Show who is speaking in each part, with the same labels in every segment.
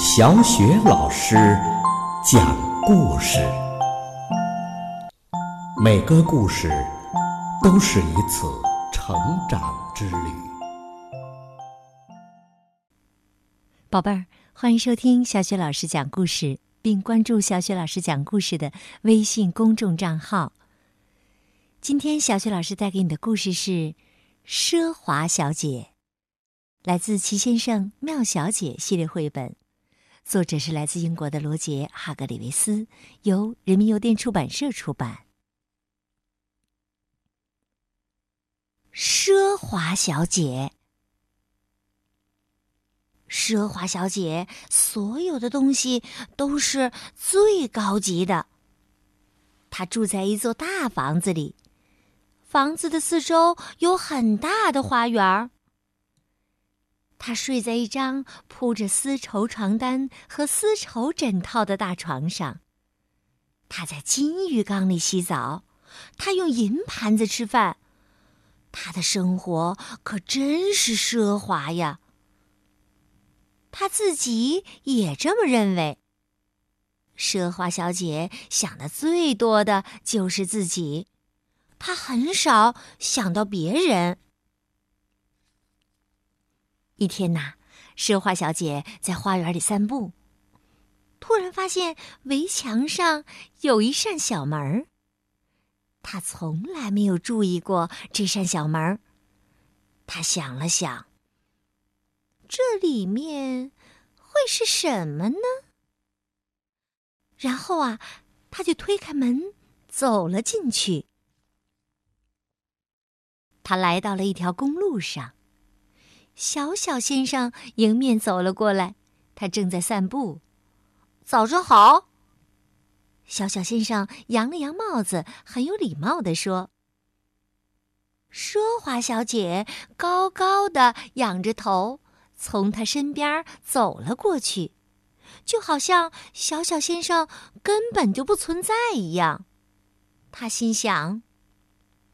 Speaker 1: 小雪老师讲故事，每个故事都是一次成长之旅。
Speaker 2: 宝贝儿，欢迎收听小雪老师讲故事，并关注小雪老师讲故事的微信公众账号。今天，小雪老师带给你的故事是《奢华小姐》，来自《齐先生妙小姐》系列绘本，作者是来自英国的罗杰·哈格里维斯，由人民邮电出版社出版。奢华小姐，奢华小姐，所有的东西都是最高级的。她住在一座大房子里。房子的四周有很大的花园儿。他睡在一张铺着丝绸床单和丝绸枕套的大床上。他在金浴缸里洗澡，他用银盘子吃饭。他的生活可真是奢华呀！他自己也这么认为。奢华小姐想的最多的就是自己。她很少想到别人。一天呐，奢华小姐在花园里散步，突然发现围墙上有一扇小门儿。她从来没有注意过这扇小门儿。她想了想，这里面会是什么呢？然后啊，她就推开门走了进去。他来到了一条公路上，小小先生迎面走了过来。他正在散步。早上好，小小先生扬了扬帽子，很有礼貌地说：“奢华小姐高高的仰着头，从他身边走了过去，就好像小小先生根本就不存在一样。”他心想：“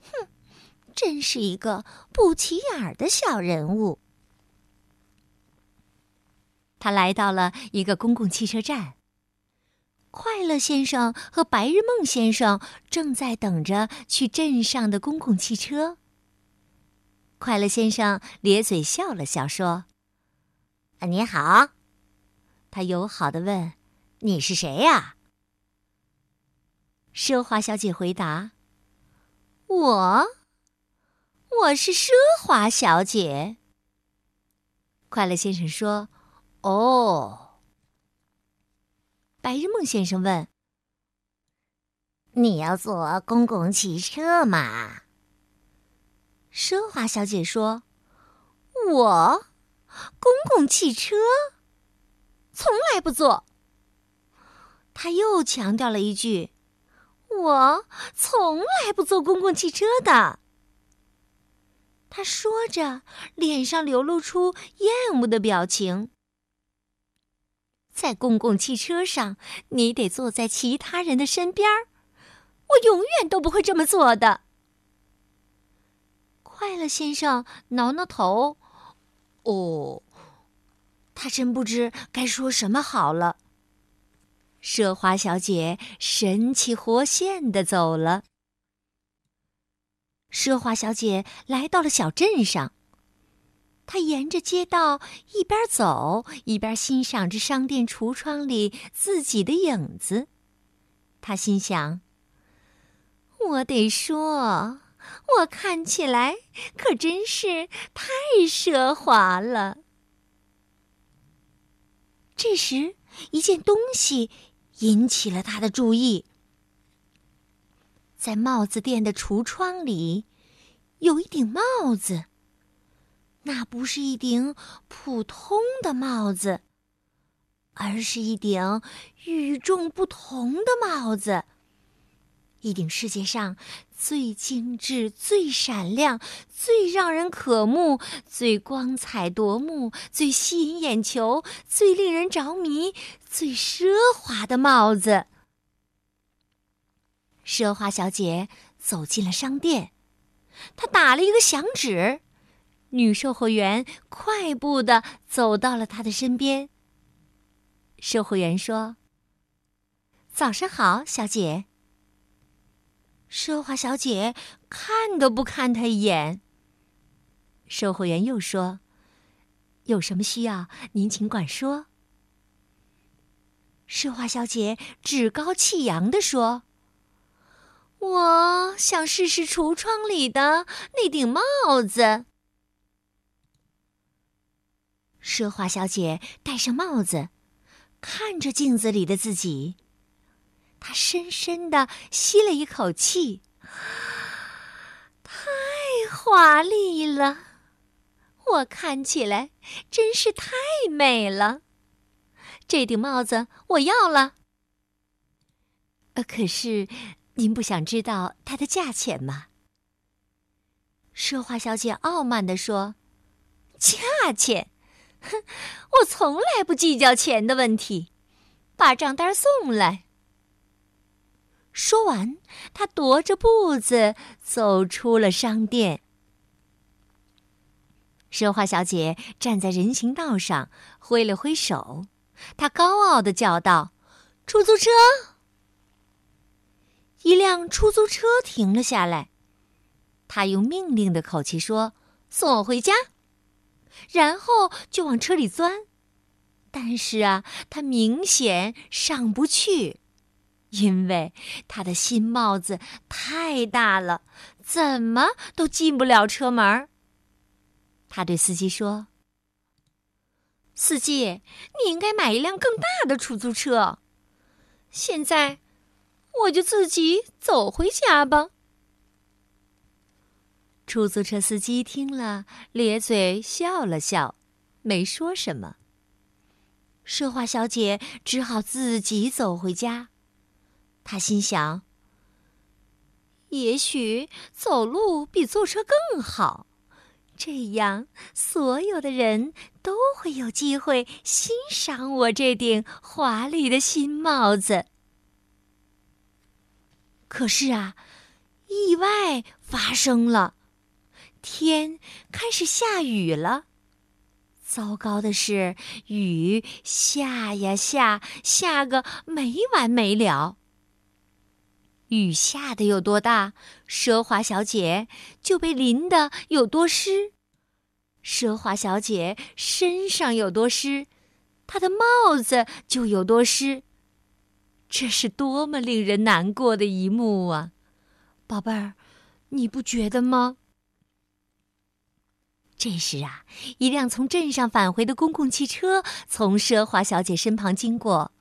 Speaker 2: 哼。”真是一个不起眼儿的小人物。他来到了一个公共汽车站。快乐先生和白日梦先生正在等着去镇上的公共汽车。快乐先生咧嘴笑了笑，说：“你好。”他友好的问：“你是谁呀？”奢华小姐回答：“我。”我是奢华小姐。快乐先生说：“哦。”白日梦先生问：“你要坐公共汽车吗？”奢华小姐说：“我公共汽车从来不坐。”他又强调了一句：“我从来不坐公共汽车的。”他说着，脸上流露出厌恶的表情。在公共汽车上，你得坐在其他人的身边儿。我永远都不会这么做的。快乐先生挠挠头，哦，他真不知该说什么好了。奢华小姐神气活现的走了。奢华小姐来到了小镇上。他沿着街道一边走，一边欣赏着商店橱窗里自己的影子。他心想：“我得说，我看起来可真是太奢华了。”这时，一件东西引起了他的注意。在帽子店的橱窗里，有一顶帽子。那不是一顶普通的帽子，而是一顶与众不同的帽子。一顶世界上最精致、最闪亮、最让人渴目、最光彩夺目、最吸引眼球、最令人着迷、最奢华的帽子。奢华小姐走进了商店，她打了一个响指，女售货员快步的走到了她的身边。售货员说：“早上好，小姐。”奢华小姐看都不看他一眼。售货员又说：“有什么需要，您尽管说。”奢华小姐趾高气扬地说：“我想试试橱窗里的那顶帽子。”奢华小姐戴上帽子，看着镜子里的自己，她深深的吸了一口气，太华丽了，我看起来真是太美了。这顶帽子我要了。呃，可是您不想知道它的价钱吗？奢华小姐傲慢地说：“价钱。”哼，我从来不计较钱的问题，把账单送来。说完，他踱着步子走出了商店。奢华小姐站在人行道上，挥了挥手，她高傲的叫道：“出租车！”一辆出租车停了下来，她用命令的口气说：“送我回家。”然后就往车里钻，但是啊，他明显上不去，因为他的新帽子太大了，怎么都进不了车门。他对司机说：“司机，你应该买一辆更大的出租车。现在，我就自己走回家吧。”出租车司机听了，咧嘴笑了笑，没说什么。奢华小姐只好自己走回家。她心想：也许走路比坐车更好，这样所有的人都会有机会欣赏我这顶华丽的新帽子。可是啊，意外发生了。天开始下雨了，糟糕的是，雨下呀下，下个没完没了。雨下的有多大，奢华小姐就被淋的有多湿；奢华小姐身上有多湿，她的帽子就有多湿。这是多么令人难过的一幕啊，宝贝儿，你不觉得吗？这时啊，一辆从镇上返回的公共汽车从奢华小姐身旁经过。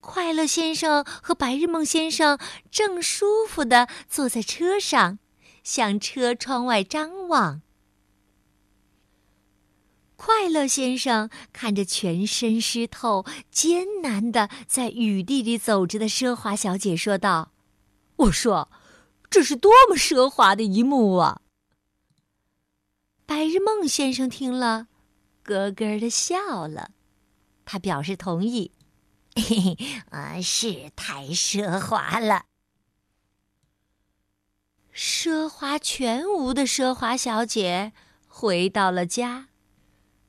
Speaker 2: 快乐先生和白日梦先生正舒服的坐在车上，向车窗外张望。快乐先生看着全身湿透、艰难的在雨地里走着的奢华小姐，说道：“我说，这是多么奢华的一幕啊！”白日梦先生听了，咯咯的笑了。他表示同意：“嘿嘿，啊，是太奢华了。”奢华全无的奢华小姐回到了家，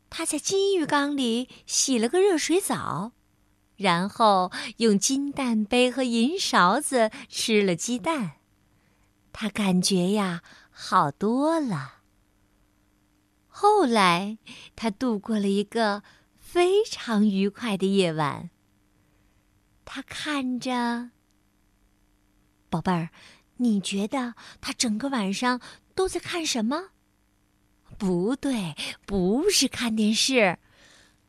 Speaker 2: 她在金浴缸里洗了个热水澡，然后用金蛋杯和银勺子吃了鸡蛋。她感觉呀，好多了。后来，他度过了一个非常愉快的夜晚。他看着宝贝儿，你觉得他整个晚上都在看什么？不对，不是看电视，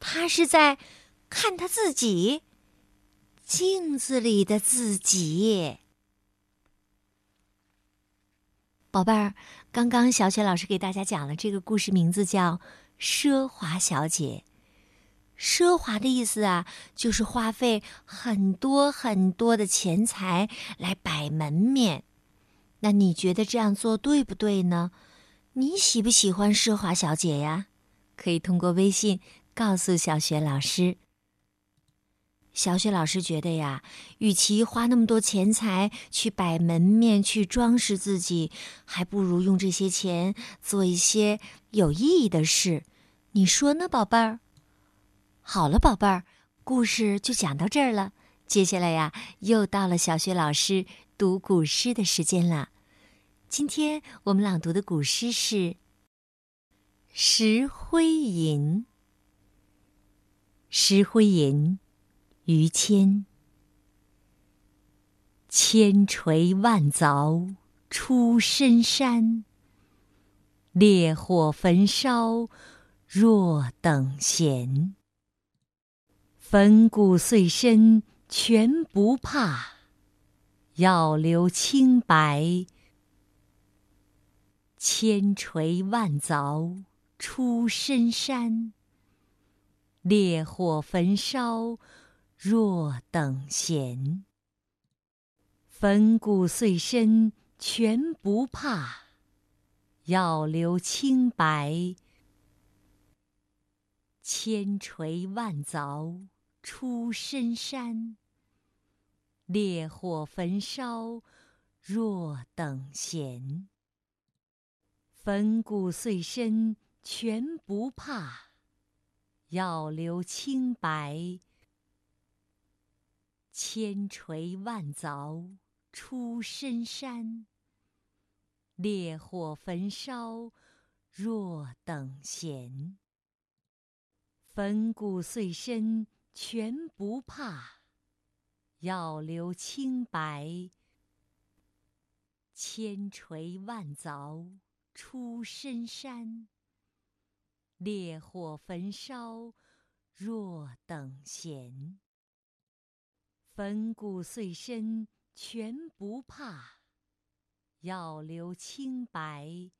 Speaker 2: 他是在看他自己，镜子里的自己。宝贝儿，刚刚小雪老师给大家讲了这个故事，名字叫《奢华小姐》。奢华的意思啊，就是花费很多很多的钱财来摆门面。那你觉得这样做对不对呢？你喜不喜欢奢华小姐呀？可以通过微信告诉小雪老师。小雪老师觉得呀，与其花那么多钱财去摆门面、去装饰自己，还不如用这些钱做一些有意义的事。你说呢，宝贝儿？好了，宝贝儿，故事就讲到这儿了。接下来呀，又到了小雪老师读古诗的时间了。今天我们朗读的古诗是《石灰吟》。《石灰吟》，于谦。千锤万凿出深山，烈火焚烧若等闲。粉骨碎身全不怕，要留清白。千锤万凿出深山，烈火焚烧若等闲。粉骨碎身全不怕，要留清白。千锤万凿出深山，烈火焚烧若等闲。粉骨碎身全不怕，要留清白。千锤万凿。出深山，烈火焚烧若等闲。粉骨碎身全不怕，要留清白。千锤万凿出深山，烈火焚烧若等闲。粉骨碎身。全不怕，要留清白。